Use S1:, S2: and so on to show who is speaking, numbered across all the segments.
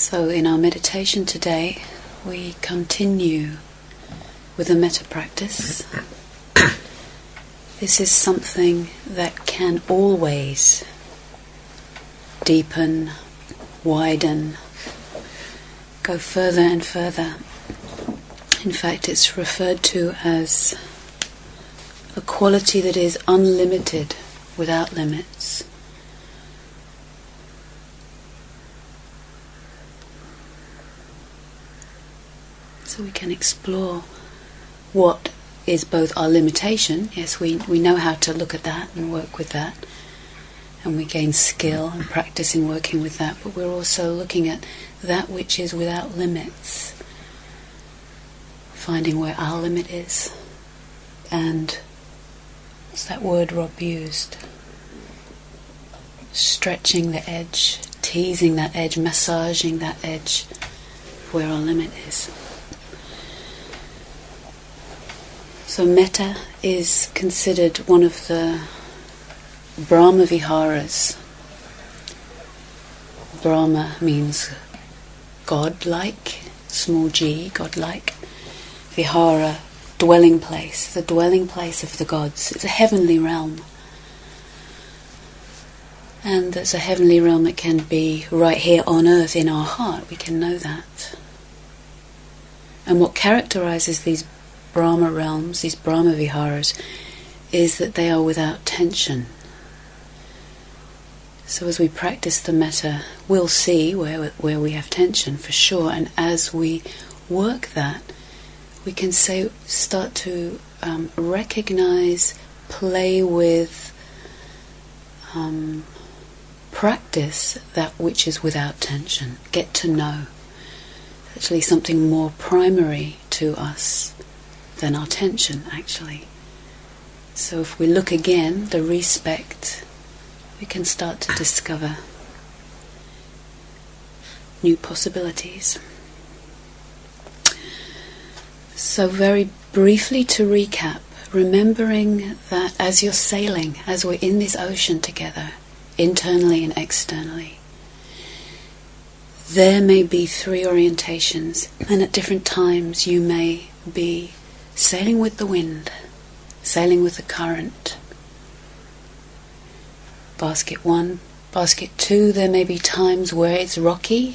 S1: So, in our meditation today, we continue with the metta practice. this is something that can always deepen, widen, go further and further. In fact, it's referred to as a quality that is unlimited without limits. So we can explore what is both our limitation, yes, we, we know how to look at that and work with that, and we gain skill and practice in working with that, but we're also looking at that which is without limits, finding where our limit is. And what's that word Rob used? Stretching the edge, teasing that edge, massaging that edge where our limit is. So, metta is considered one of the Brahma Viharas. Brahma means godlike, small g, God-like. Vihara, dwelling place, the dwelling place of the gods. It's a heavenly realm. And it's a heavenly realm that can be right here on earth in our heart. We can know that. And what characterizes these Brahma realms, these Brahma viharas, is that they are without tension. So as we practice the metta, we'll see where where we have tension for sure, and as we work that, we can say start to um, recognize, play with, um, practice that which is without tension. Get to know. Actually, something more primary to us than our tension, actually. So if we look again, the respect, we can start to discover new possibilities. So, very briefly to recap, remembering that as you're sailing, as we're in this ocean together, internally and externally, there may be three orientations, and at different times you may be sailing with the wind, sailing with the current. Basket one, basket two, there may be times where it's rocky,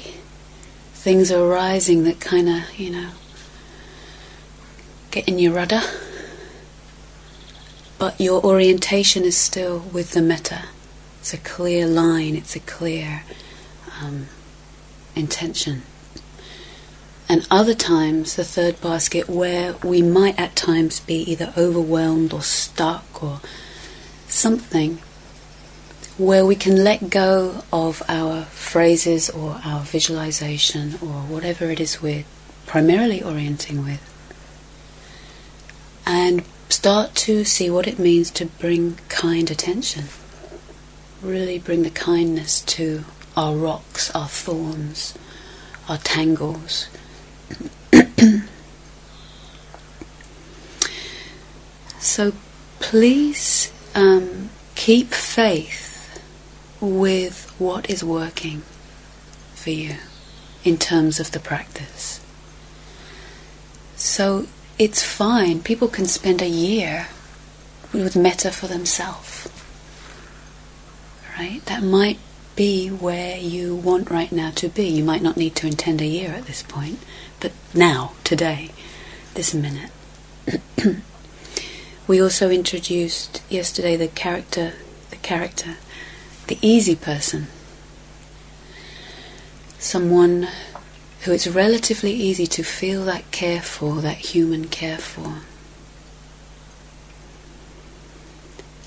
S1: things are rising that kind of, you know, get in your rudder. But your orientation is still with the metta. It's a clear line, it's a clear um, intention and other times the third basket where we might at times be either overwhelmed or stuck or something where we can let go of our phrases or our visualization or whatever it is we're primarily orienting with and start to see what it means to bring kind attention. Really bring the kindness to our rocks our thorns our tangles so please um, keep faith with what is working for you in terms of the practice. So it's fine. People can spend a year with metta for themselves. Right? That might be where you want right now to be. You might not need to intend a year at this point, but now, today, this minute. we also introduced yesterday the character, the character, the easy person. Someone who it's relatively easy to feel that care for, that human care for.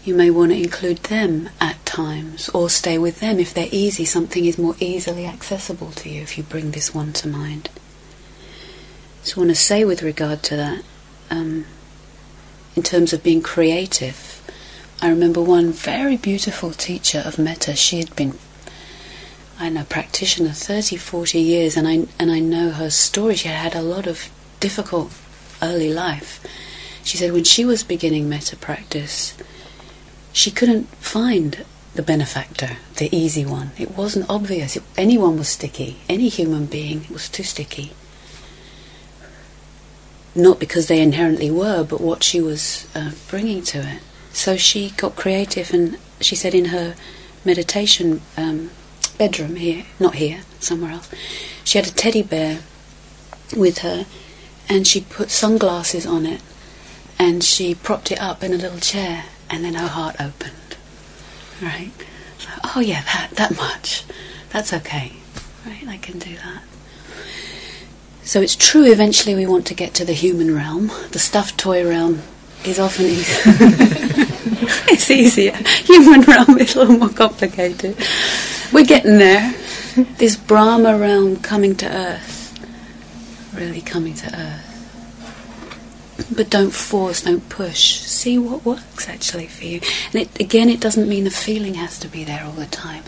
S1: You may want to include them at times or stay with them if they're easy. Something is more easily accessible to you if you bring this one to mind. So, I want to say with regard to that, um, in terms of being creative, I remember one very beautiful teacher of metta. She had been, I know, practitioner 30, 40 years, and I, and I know her story. She had had a lot of difficult early life. She said when she was beginning metta practice, she couldn't find the benefactor, the easy one. It wasn't obvious. It, anyone was sticky. Any human being was too sticky. Not because they inherently were, but what she was uh, bringing to it. So she got creative, and she said in her meditation um, bedroom here, not here, somewhere else, she had a teddy bear with her, and she put sunglasses on it, and she propped it up in a little chair, and then her heart opened. Right? So, oh yeah, that that much. That's okay. Right? I can do that. So it's true. Eventually, we want to get to the human realm. The stuffed toy realm is often easier. it's easier. Human realm is a little more complicated. We're getting there. This Brahma realm coming to earth, really coming to earth. But don't force, don't push. See what works actually for you. And it, again, it doesn't mean the feeling has to be there all the time.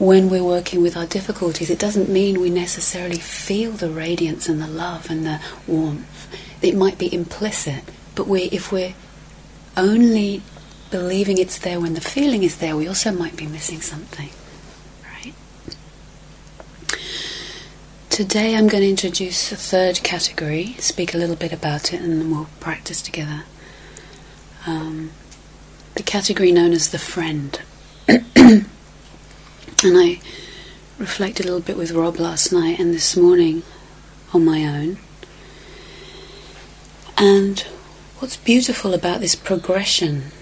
S1: When we're working with our difficulties, it doesn't mean we necessarily feel the radiance and the love and the warmth. It might be implicit, but we, if we're only believing it's there when the feeling is there, we also might be missing something. Right? Today I'm going to introduce a third category, speak a little bit about it, and then we'll practice together. Um, the category known as the friend. And I reflected a little bit with Rob last night and this morning on my own. And what's beautiful about this progression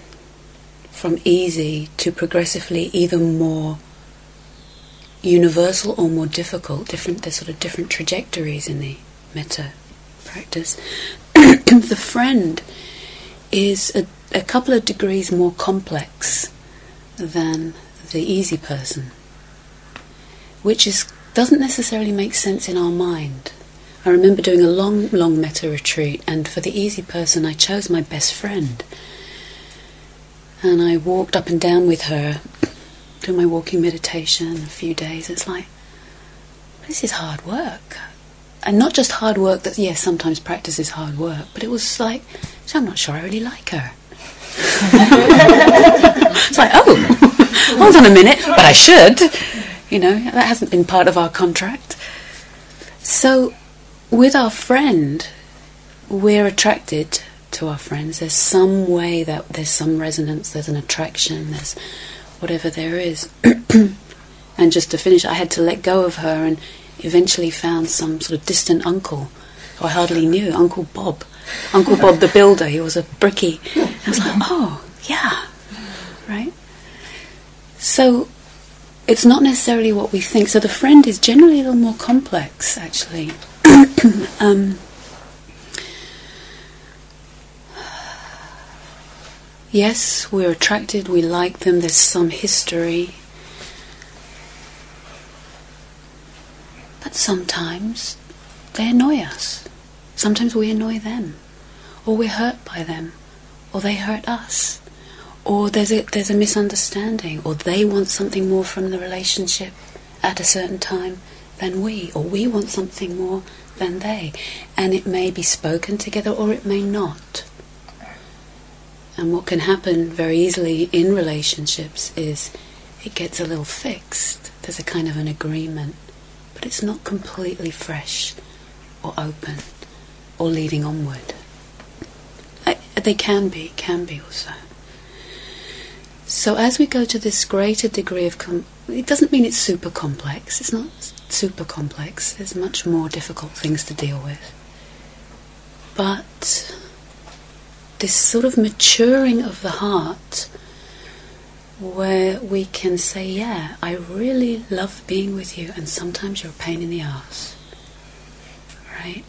S1: from easy to progressively either more universal or more difficult, different there's sort of different trajectories in the metta practice. the friend is a, a couple of degrees more complex than the easy person, which is doesn't necessarily make sense in our mind. I remember doing a long, long metta retreat, and for the easy person, I chose my best friend. And I walked up and down with her do my walking meditation a few days, it's like, this is hard work. And not just hard work that, yes, sometimes practice is hard work, but it was like, I'm not sure I really like her. it's like, oh, hold on a minute, but I should. You know, that hasn't been part of our contract. So, with our friend, we're attracted to our friends. There's some way that there's some resonance, there's an attraction, there's whatever there is. and just to finish, I had to let go of her and eventually found some sort of distant uncle who I hardly knew, Uncle Bob. Uncle Bob the builder, he was a bricky. I was like, oh, yeah, right? So it's not necessarily what we think. So the friend is generally a little more complex, actually. um, Yes, we're attracted, we like them, there's some history. But sometimes they annoy us. Sometimes we annoy them. Or we're hurt by them. Or they hurt us. Or there's a, there's a misunderstanding. Or they want something more from the relationship at a certain time than we. Or we want something more than they. And it may be spoken together or it may not. And what can happen very easily in relationships is it gets a little fixed. There's a kind of an agreement, but it's not completely fresh or open or leading onward. I, they can be, can be also. So as we go to this greater degree of, com- it doesn't mean it's super complex. It's not super complex. There's much more difficult things to deal with. But this sort of maturing of the heart where we can say, Yeah, I really love being with you, and sometimes you're a pain in the ass. Right?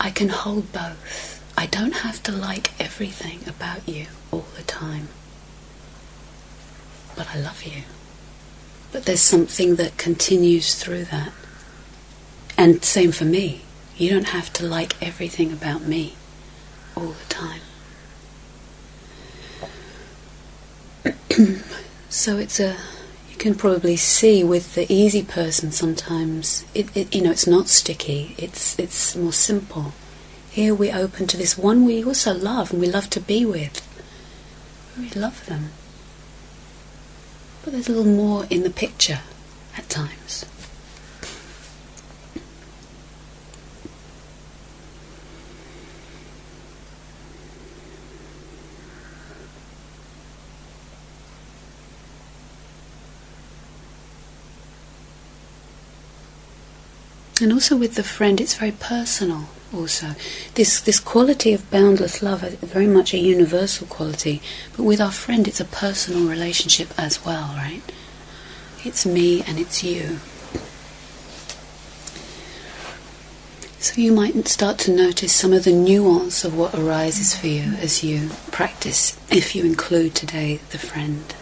S1: I can hold both. I don't have to like everything about you all the time. But I love you. But there's something that continues through that. And same for me. You don't have to like everything about me all the time. so it's a you can probably see with the easy person sometimes it, it, you know it's not sticky it's it's more simple here we open to this one we also love and we love to be with we love them but there's a little more in the picture at times. And also with the friend, it's very personal. Also, this this quality of boundless love is very much a universal quality, but with our friend, it's a personal relationship as well, right? It's me and it's you. So you might start to notice some of the nuance of what arises for you as you practice, if you include today the friend.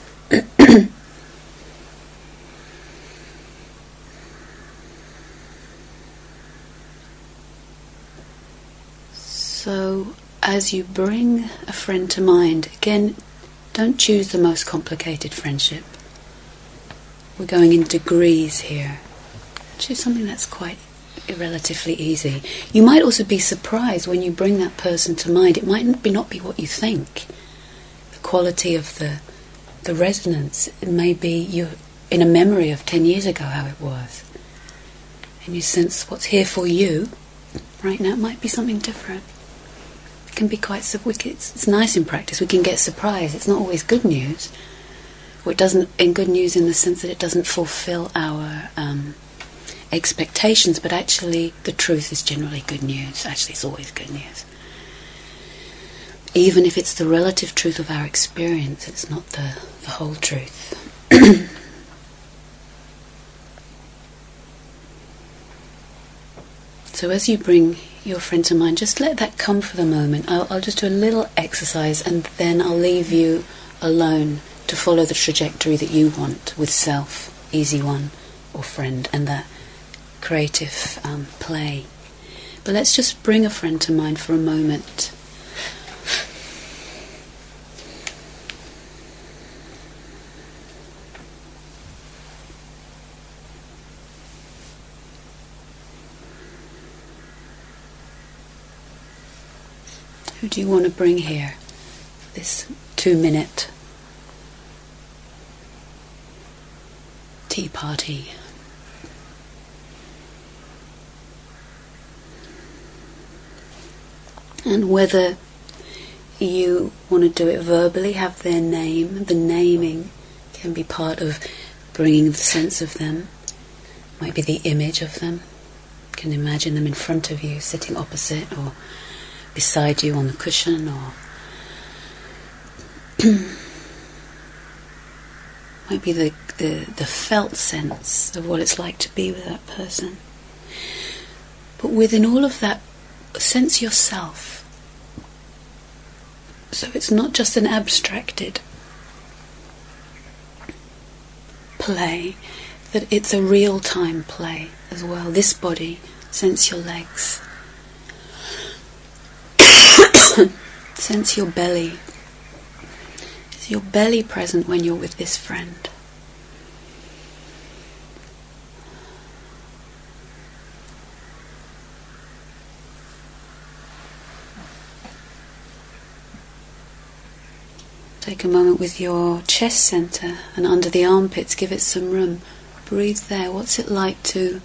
S1: So, as you bring a friend to mind, again, don't choose the most complicated friendship. We're going in degrees here. Choose something that's quite relatively easy. You might also be surprised when you bring that person to mind. It might be not be what you think. The quality of the the resonance it may be you in a memory of ten years ago how it was. And you sense what's here for you right now it might be something different can be quite it's, it's nice in practice. We can get surprised. It's not always good news, or it doesn't. In good news, in the sense that it doesn't fulfil our um, expectations, but actually, the truth is generally good news. Actually, it's always good news. Even if it's the relative truth of our experience, it's not the, the whole truth. so, as you bring your friend to mind, just let that come for the moment. I'll, I'll just do a little exercise and then I'll leave you alone to follow the trajectory that you want with self, easy one, or friend, and that creative um, play. But let's just bring a friend to mind for a moment. Do you want to bring here? This two minute tea party. And whether you want to do it verbally, have their name, the naming can be part of bringing the sense of them, might be the image of them. You can imagine them in front of you, sitting opposite, or beside you on the cushion or might be the, the, the felt sense of what it's like to be with that person. But within all of that, sense yourself. So it's not just an abstracted play, that it's a real time play as well. This body, sense your legs. Sense your belly. Is your belly present when you're with this friend? Take a moment with your chest center and under the armpits, give it some room. Breathe there. What's it like to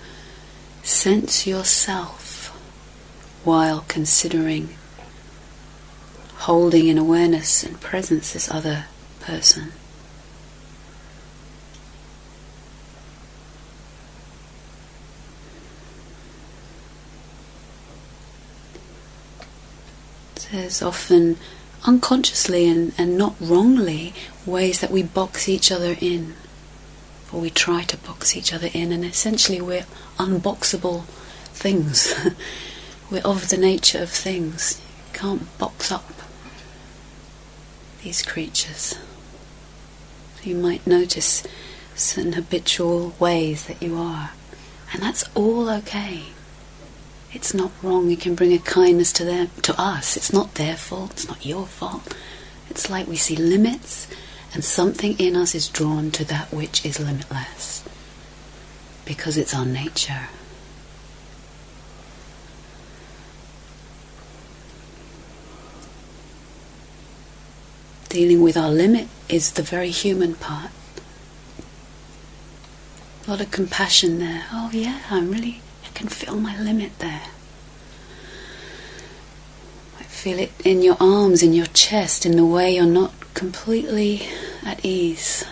S1: sense yourself while considering holding in awareness and presence this other person. There's often unconsciously and, and not wrongly ways that we box each other in, or we try to box each other in, and essentially we're unboxable things. we're of the nature of things. You can't box up these creatures. You might notice certain habitual ways that you are, and that's all okay. It's not wrong. You can bring a kindness to them, to us. It's not their fault. It's not your fault. It's like we see limits, and something in us is drawn to that which is limitless, because it's our nature. Dealing with our limit is the very human part. A lot of compassion there. Oh, yeah, I'm really, I can feel my limit there. I feel it in your arms, in your chest, in the way you're not completely at ease.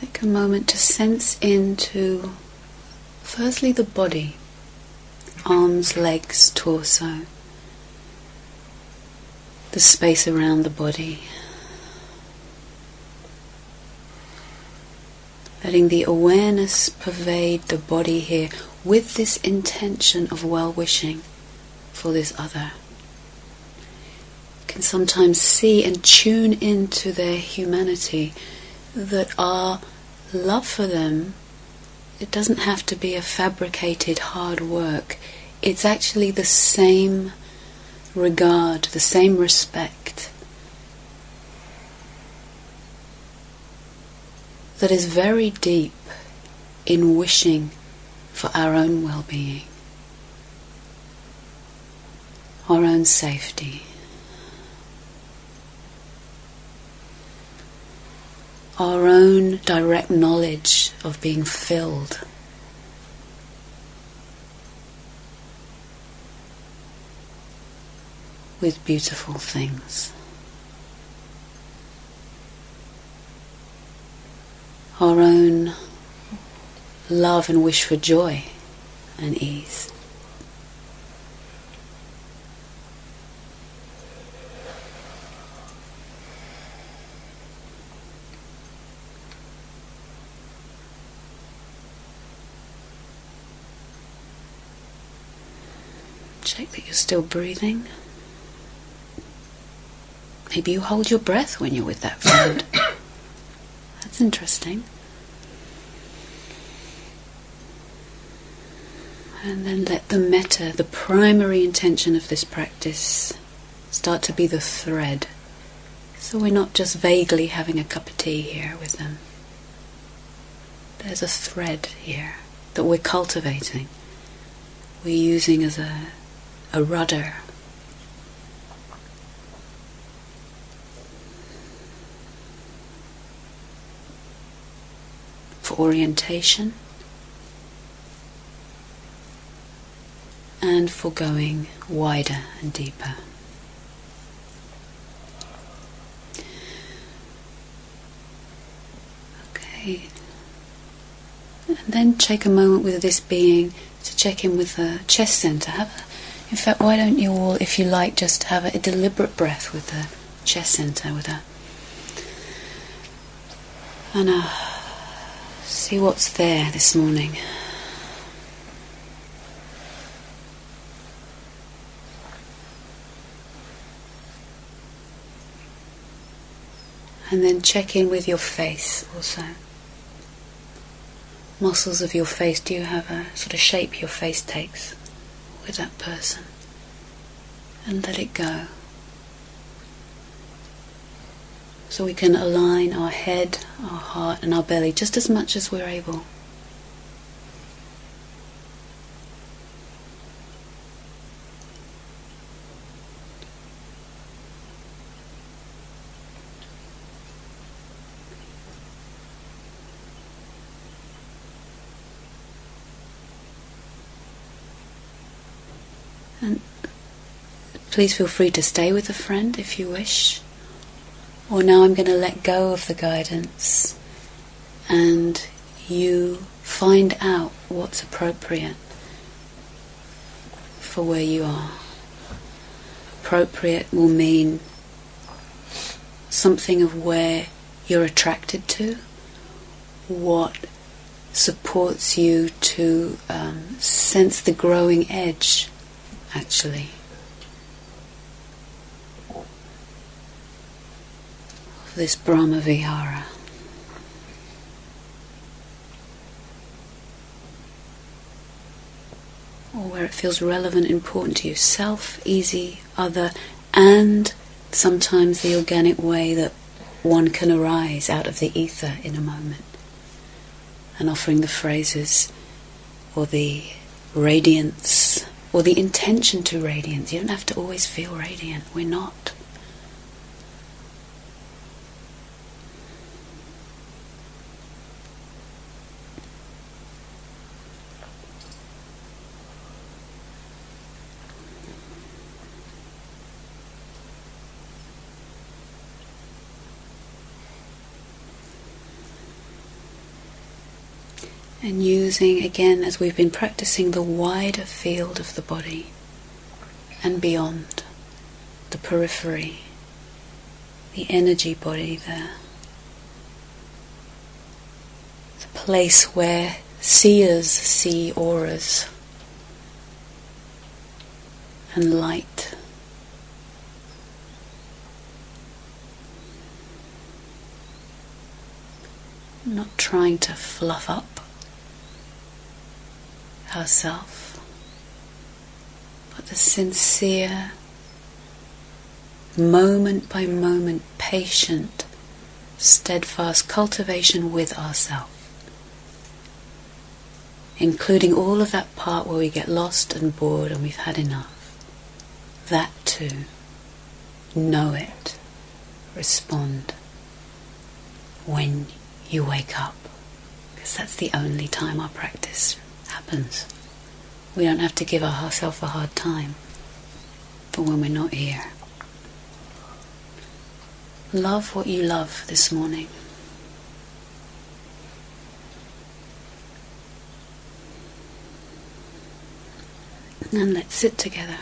S1: Take a moment to sense into firstly the body, arms, legs, torso, the space around the body. Letting the awareness pervade the body here with this intention of well wishing for this other. Can sometimes see and tune into their humanity that our love for them it doesn't have to be a fabricated hard work. It's actually the same regard the same respect that is very deep in wishing for our own well-being our own safety our own direct knowledge of being filled. With beautiful things. Our own love and wish for joy and ease. Check that you're still breathing. Maybe you hold your breath when you're with that friend. That's interesting. And then let the metta, the primary intention of this practice, start to be the thread. So we're not just vaguely having a cup of tea here with them. There's a thread here that we're cultivating. We're using as a a rudder. For orientation and for going wider and deeper. Okay. And then take a moment with this being to check in with the chest center. Have a in fact, why don't you all, if you like, just have a, a deliberate breath with the chest center, with a and uh, see what's there this morning. And then check in with your face also. Muscles of your face, do you have a sort of shape your face takes? With that person and let it go. So we can align our head, our heart, and our belly just as much as we're able. And please feel free to stay with a friend if you wish. Or now I'm going to let go of the guidance and you find out what's appropriate for where you are. Appropriate will mean something of where you're attracted to, what supports you to um, sense the growing edge actually. Of this Brahma Vihara. Or where it feels relevant, important to you. Self, easy, other, and sometimes the organic way that one can arise out of the ether in a moment. and offering the phrases or the radiance or the intention to radiance. You don't have to always feel radiant. We're not. and again as we've been practicing the wider field of the body and beyond the periphery, the energy body there, the place where seers see auras and light. Not trying to fluff up ourself, but the sincere, moment by moment, patient, steadfast cultivation with ourself, including all of that part where we get lost and bored and we've had enough. That too. Know it. Respond when you wake up, because that's the only time our practice happens. We don't have to give ourselves a hard time for when we're not here. Love what you love this morning. And let's sit together.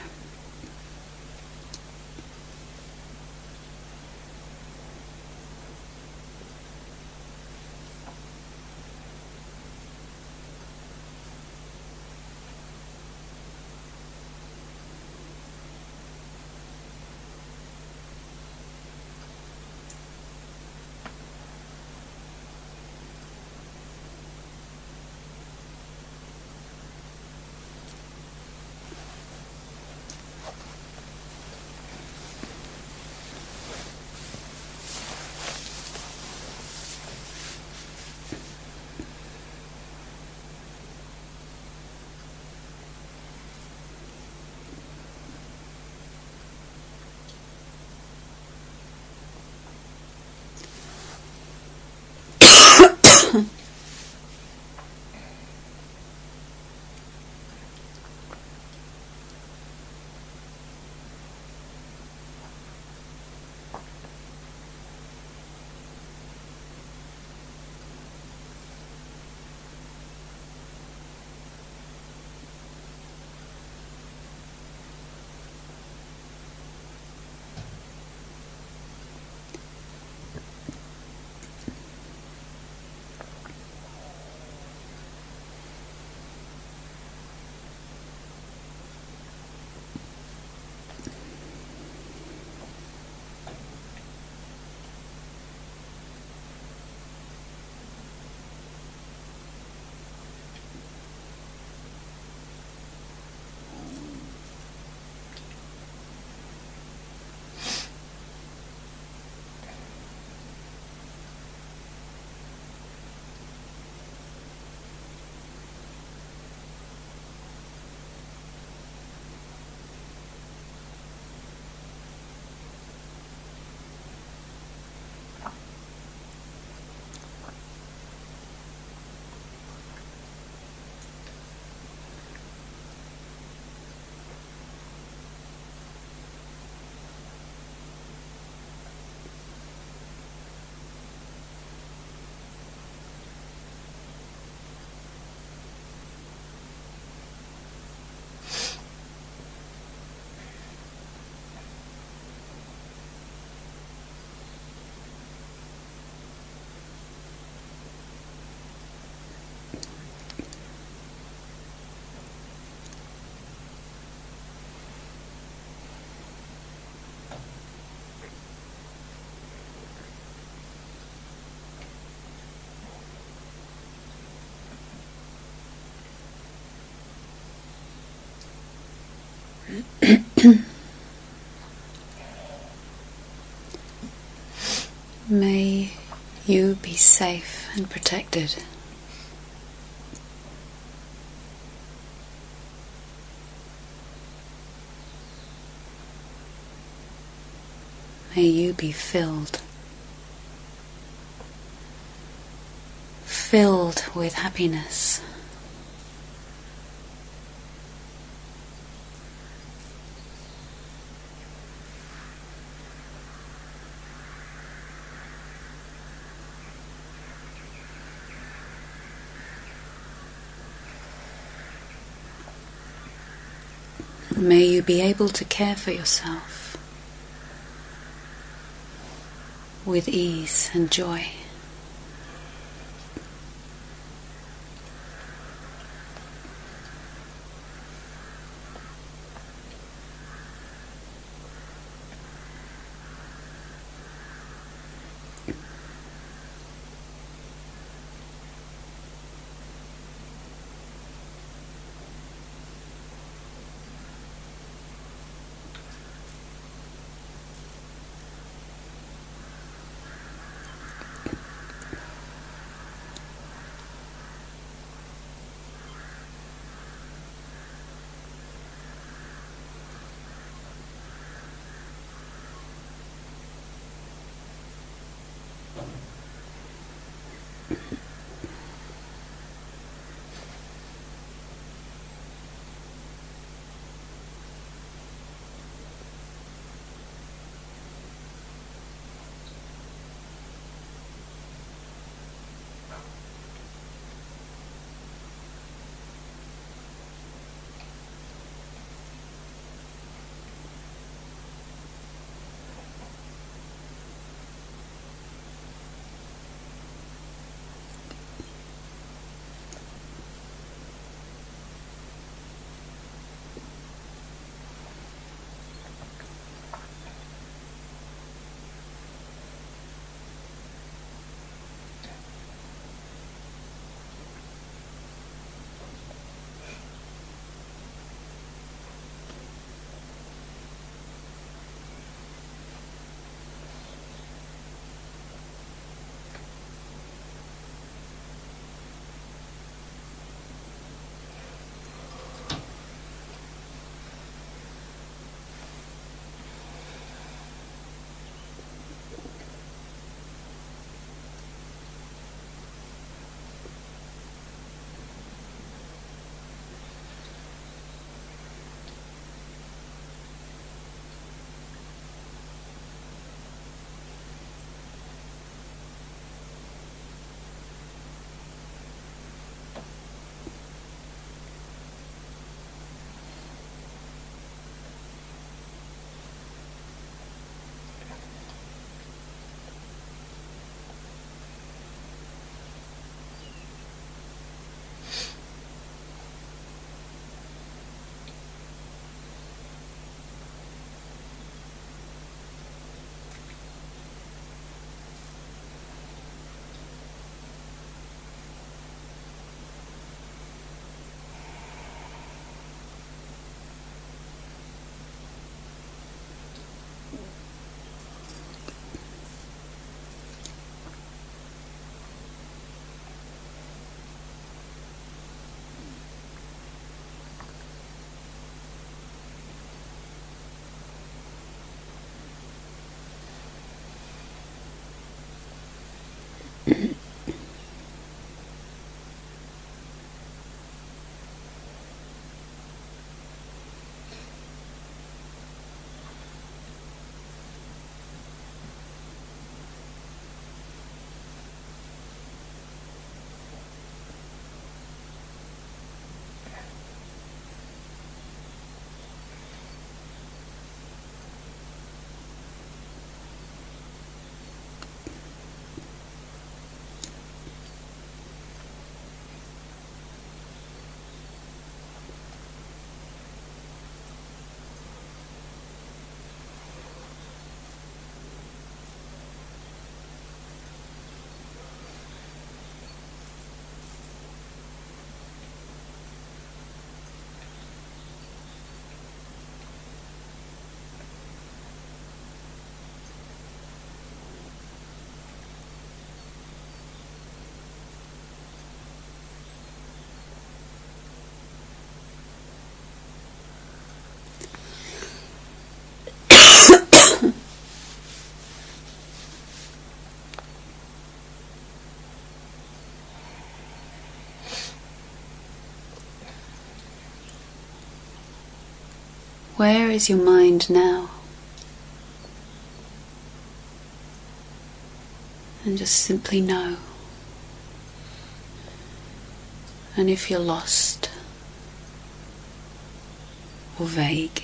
S1: good. May you be filled. Filled with happiness. Be able to care for yourself with ease and joy. Where is your mind now? And just simply know. And if you're lost or vague,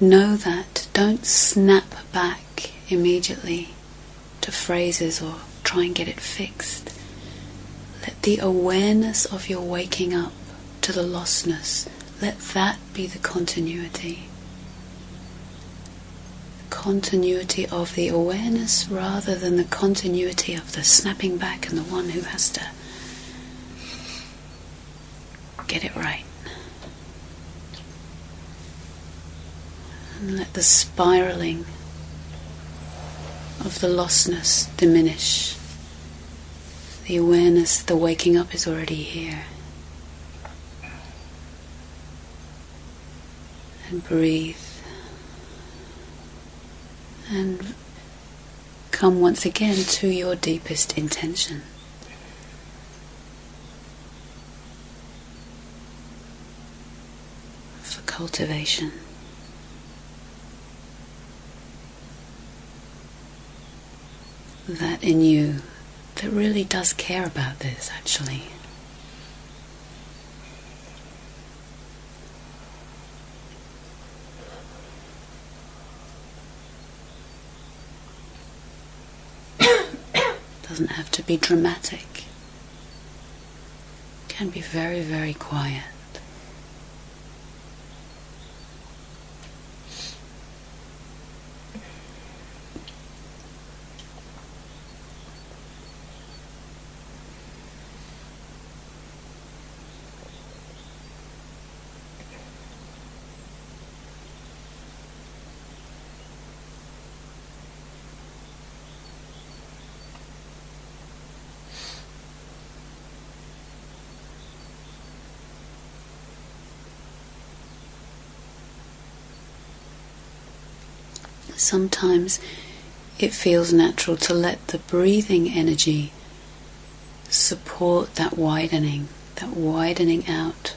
S1: know that. Don't snap back immediately to phrases or try and get it fixed. Let the awareness of your waking up to the lostness, let that be the continuity. The continuity of the awareness rather than the continuity of the snapping back and the one who has to get it right. And let the spiraling of the lostness diminish. The awareness, the waking up is already here. And breathe. And come once again to your deepest intention. For cultivation. that in you that really does care about this, actually. Doesn't have to be dramatic. Can be very, very quiet. Sometimes it feels natural to let the breathing energy support that widening, that widening out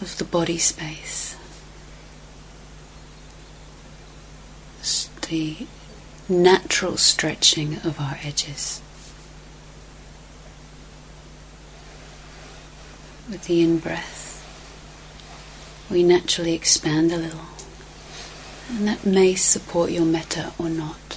S1: of the body space. The natural stretching of our edges. With the in breath, we naturally expand a little. And that may support your metta or not.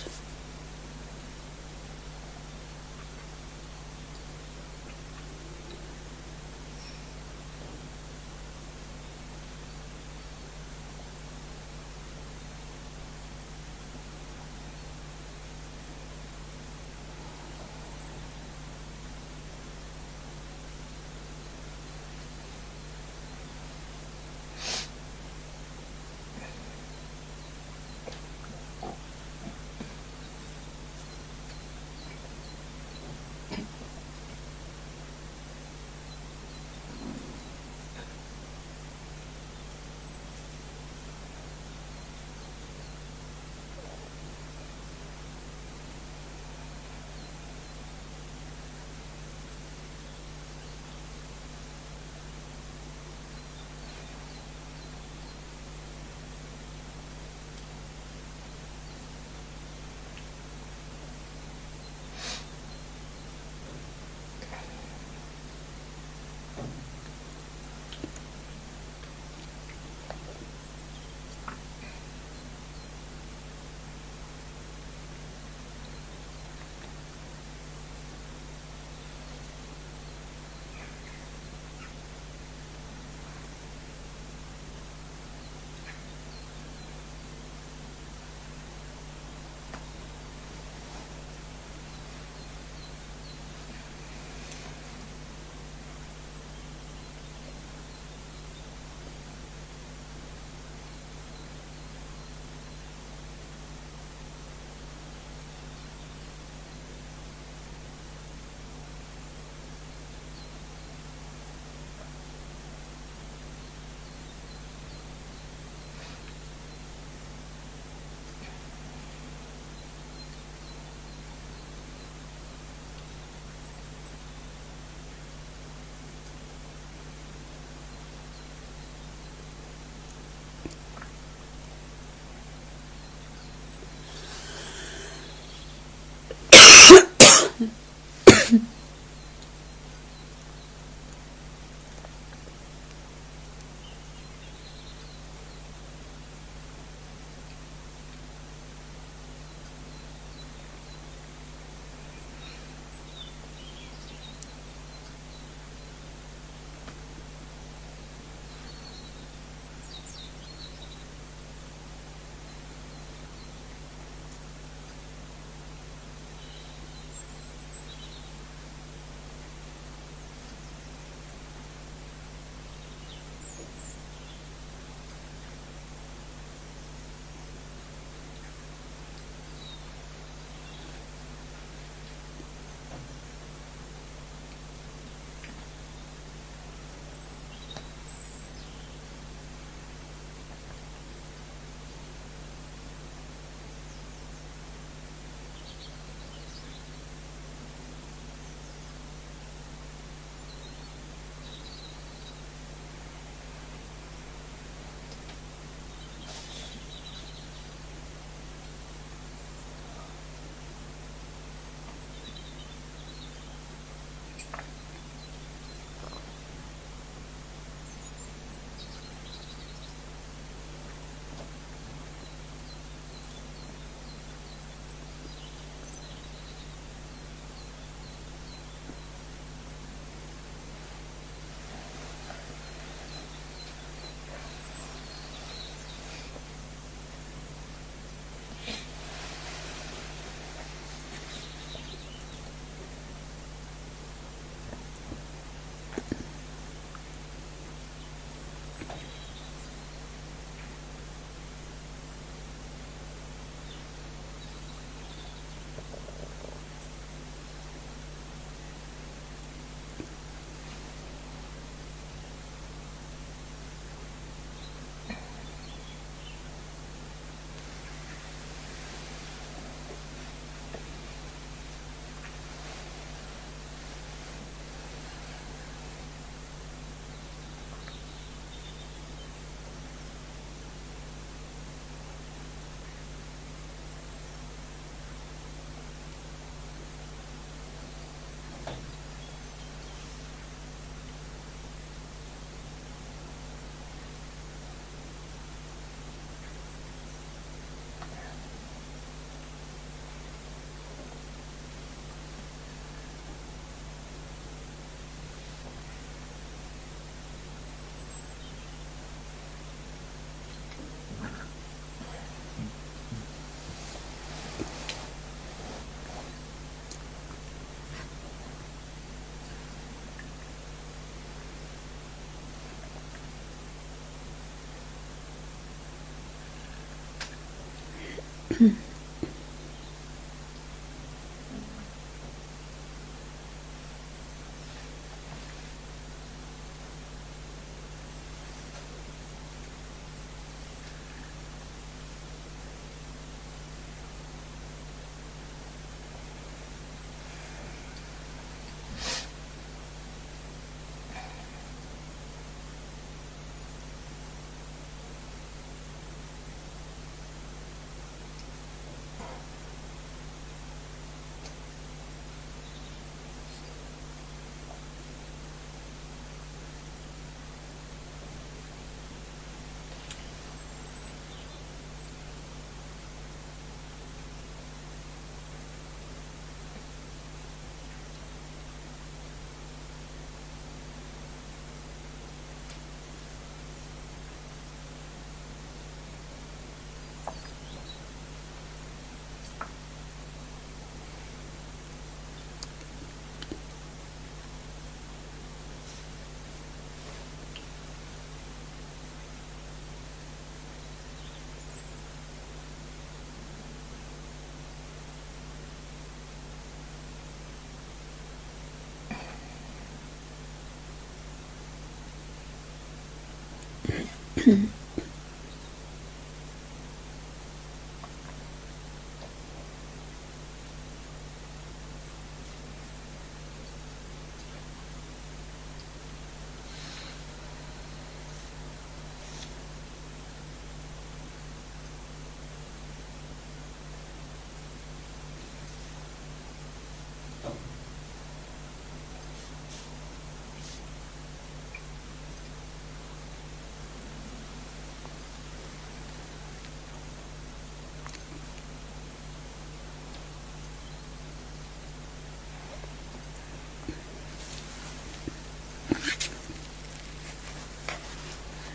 S1: Hmm.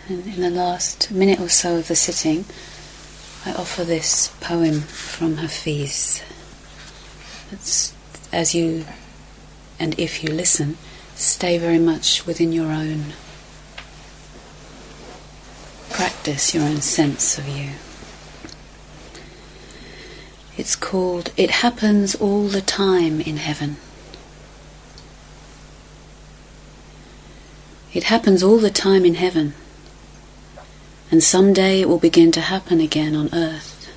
S1: In the last minute or so of the sitting, I offer this poem from Hafiz. It's, as you and if you listen, stay very much within your own practice, your own sense of you. It's called It Happens All the Time in Heaven. It happens all the time in heaven and someday it will begin to happen again on earth.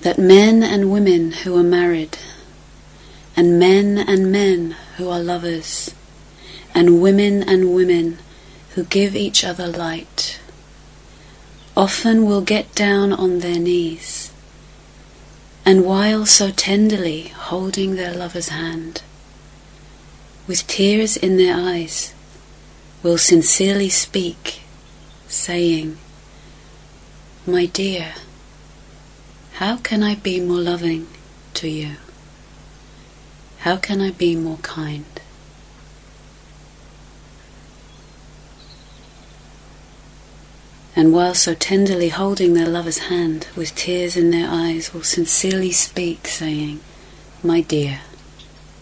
S1: That men and women who are married, and men and men who are lovers, and women and women who give each other light, often will get down on their knees, and while so tenderly holding their lover's hand, with tears in their eyes, will sincerely speak saying, My dear, how can I be more loving to you? How can I be more kind? And while so tenderly holding their lover's hand, with tears in their eyes, will sincerely speak, saying, My dear,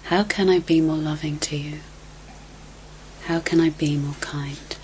S1: how can I be more loving to you? How can I be more kind?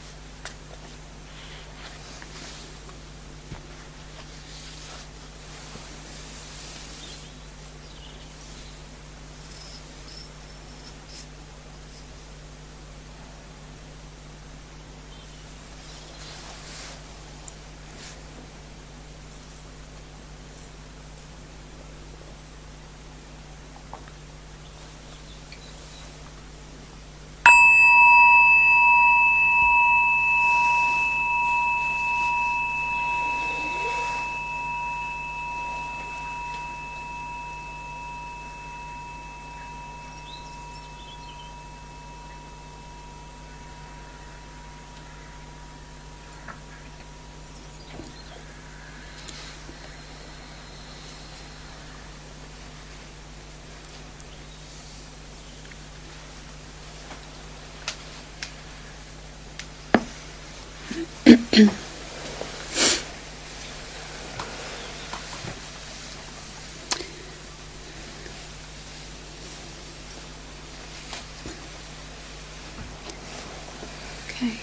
S1: okay.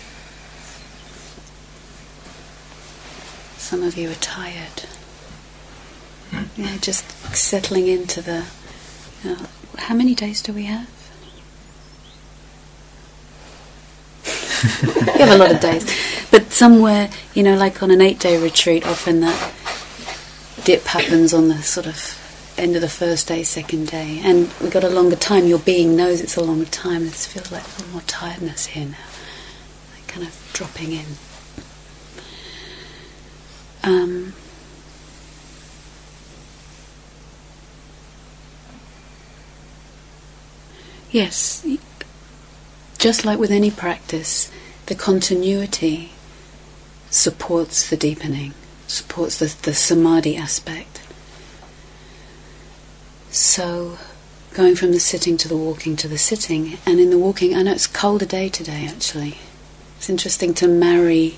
S1: Some of you are tired. Yeah, just settling into the. You know, how many days do we have? we have a lot of days. But somewhere, you know, like on an eight day retreat, often that dip happens on the sort of end of the first day, second day. And we've got a longer time. Your being knows it's a longer time. It feels like a more tiredness here now. Like kind of dropping in. Um, yes, just like with any practice, the continuity supports the deepening, supports the, the samadhi aspect. So, going from the sitting to the walking to the sitting, and in the walking, I know it's colder day today actually. It's interesting to marry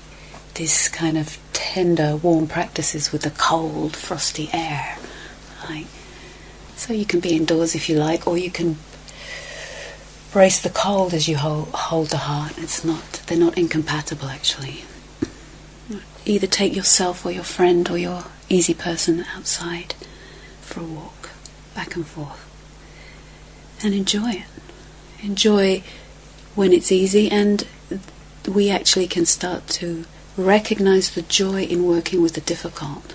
S1: this kind of tender, warm practices with the cold, frosty air. Right? So you can be indoors if you like, or you can brace the cold as you hold, hold the heart. It's not; they're not incompatible actually. Either take yourself or your friend or your easy person outside for a walk, back and forth, and enjoy it. Enjoy when it's easy, and we actually can start to recognize the joy in working with the difficult.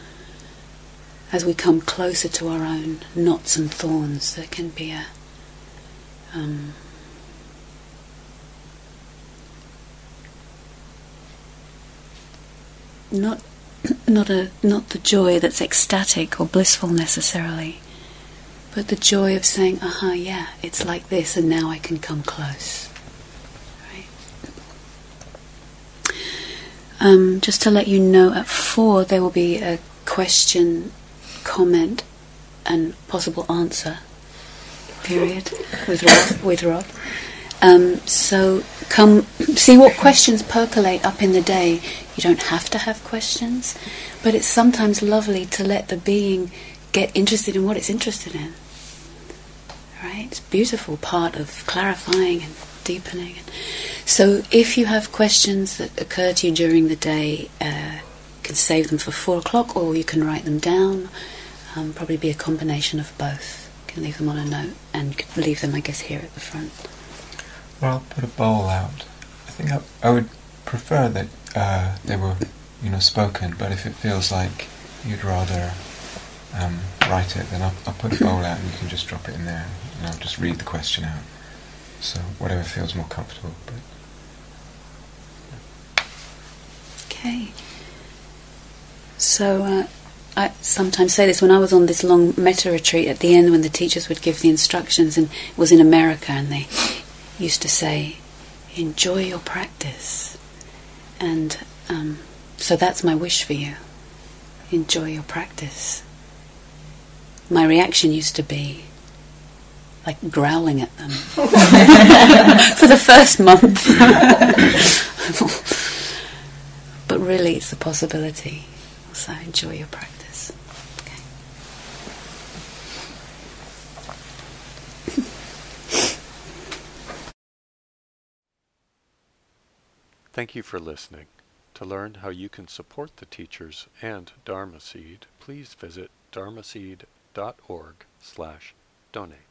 S1: As we come closer to our own knots and thorns, there can be a um, not not a not the joy that's ecstatic or blissful necessarily, but the joy of saying, "Aha, yeah, it's like this, and now I can come close." Um, just to let you know, at four there will be a question, comment, and possible answer period with Rob. With Rob. Um, so come see what questions percolate up in the day. You don't have to have questions, but it's sometimes lovely to let the being get interested in what it's interested in. Right? It's beautiful part of clarifying and deepening. So if you have questions that occur to you during the day, uh, you can save them for four o'clock or you can write them down. Um, probably be a combination of both. You can leave them on a note and leave them, I guess, here at the front.
S2: Well, I'll put a bowl out. I think I, I would prefer that uh, they were, you know, spoken. But if it feels like you'd rather um, write it, then I'll, I'll put a bowl out and you can just drop it in there, and I'll just read the question out. So whatever feels more comfortable. But
S1: Okay. So uh, I sometimes say this when I was on this long metta retreat at the end when the teachers would give the instructions and it was in America and they used to say, enjoy your practice. And um, so that's my wish for you. Enjoy your practice. My reaction used to be like growling at them for the first month. but really, it's a possibility. So enjoy your practice. Okay.
S3: Thank you for listening. To learn how you can support the teachers and Dharma Seed, please visit dharmaseed.org slash donate.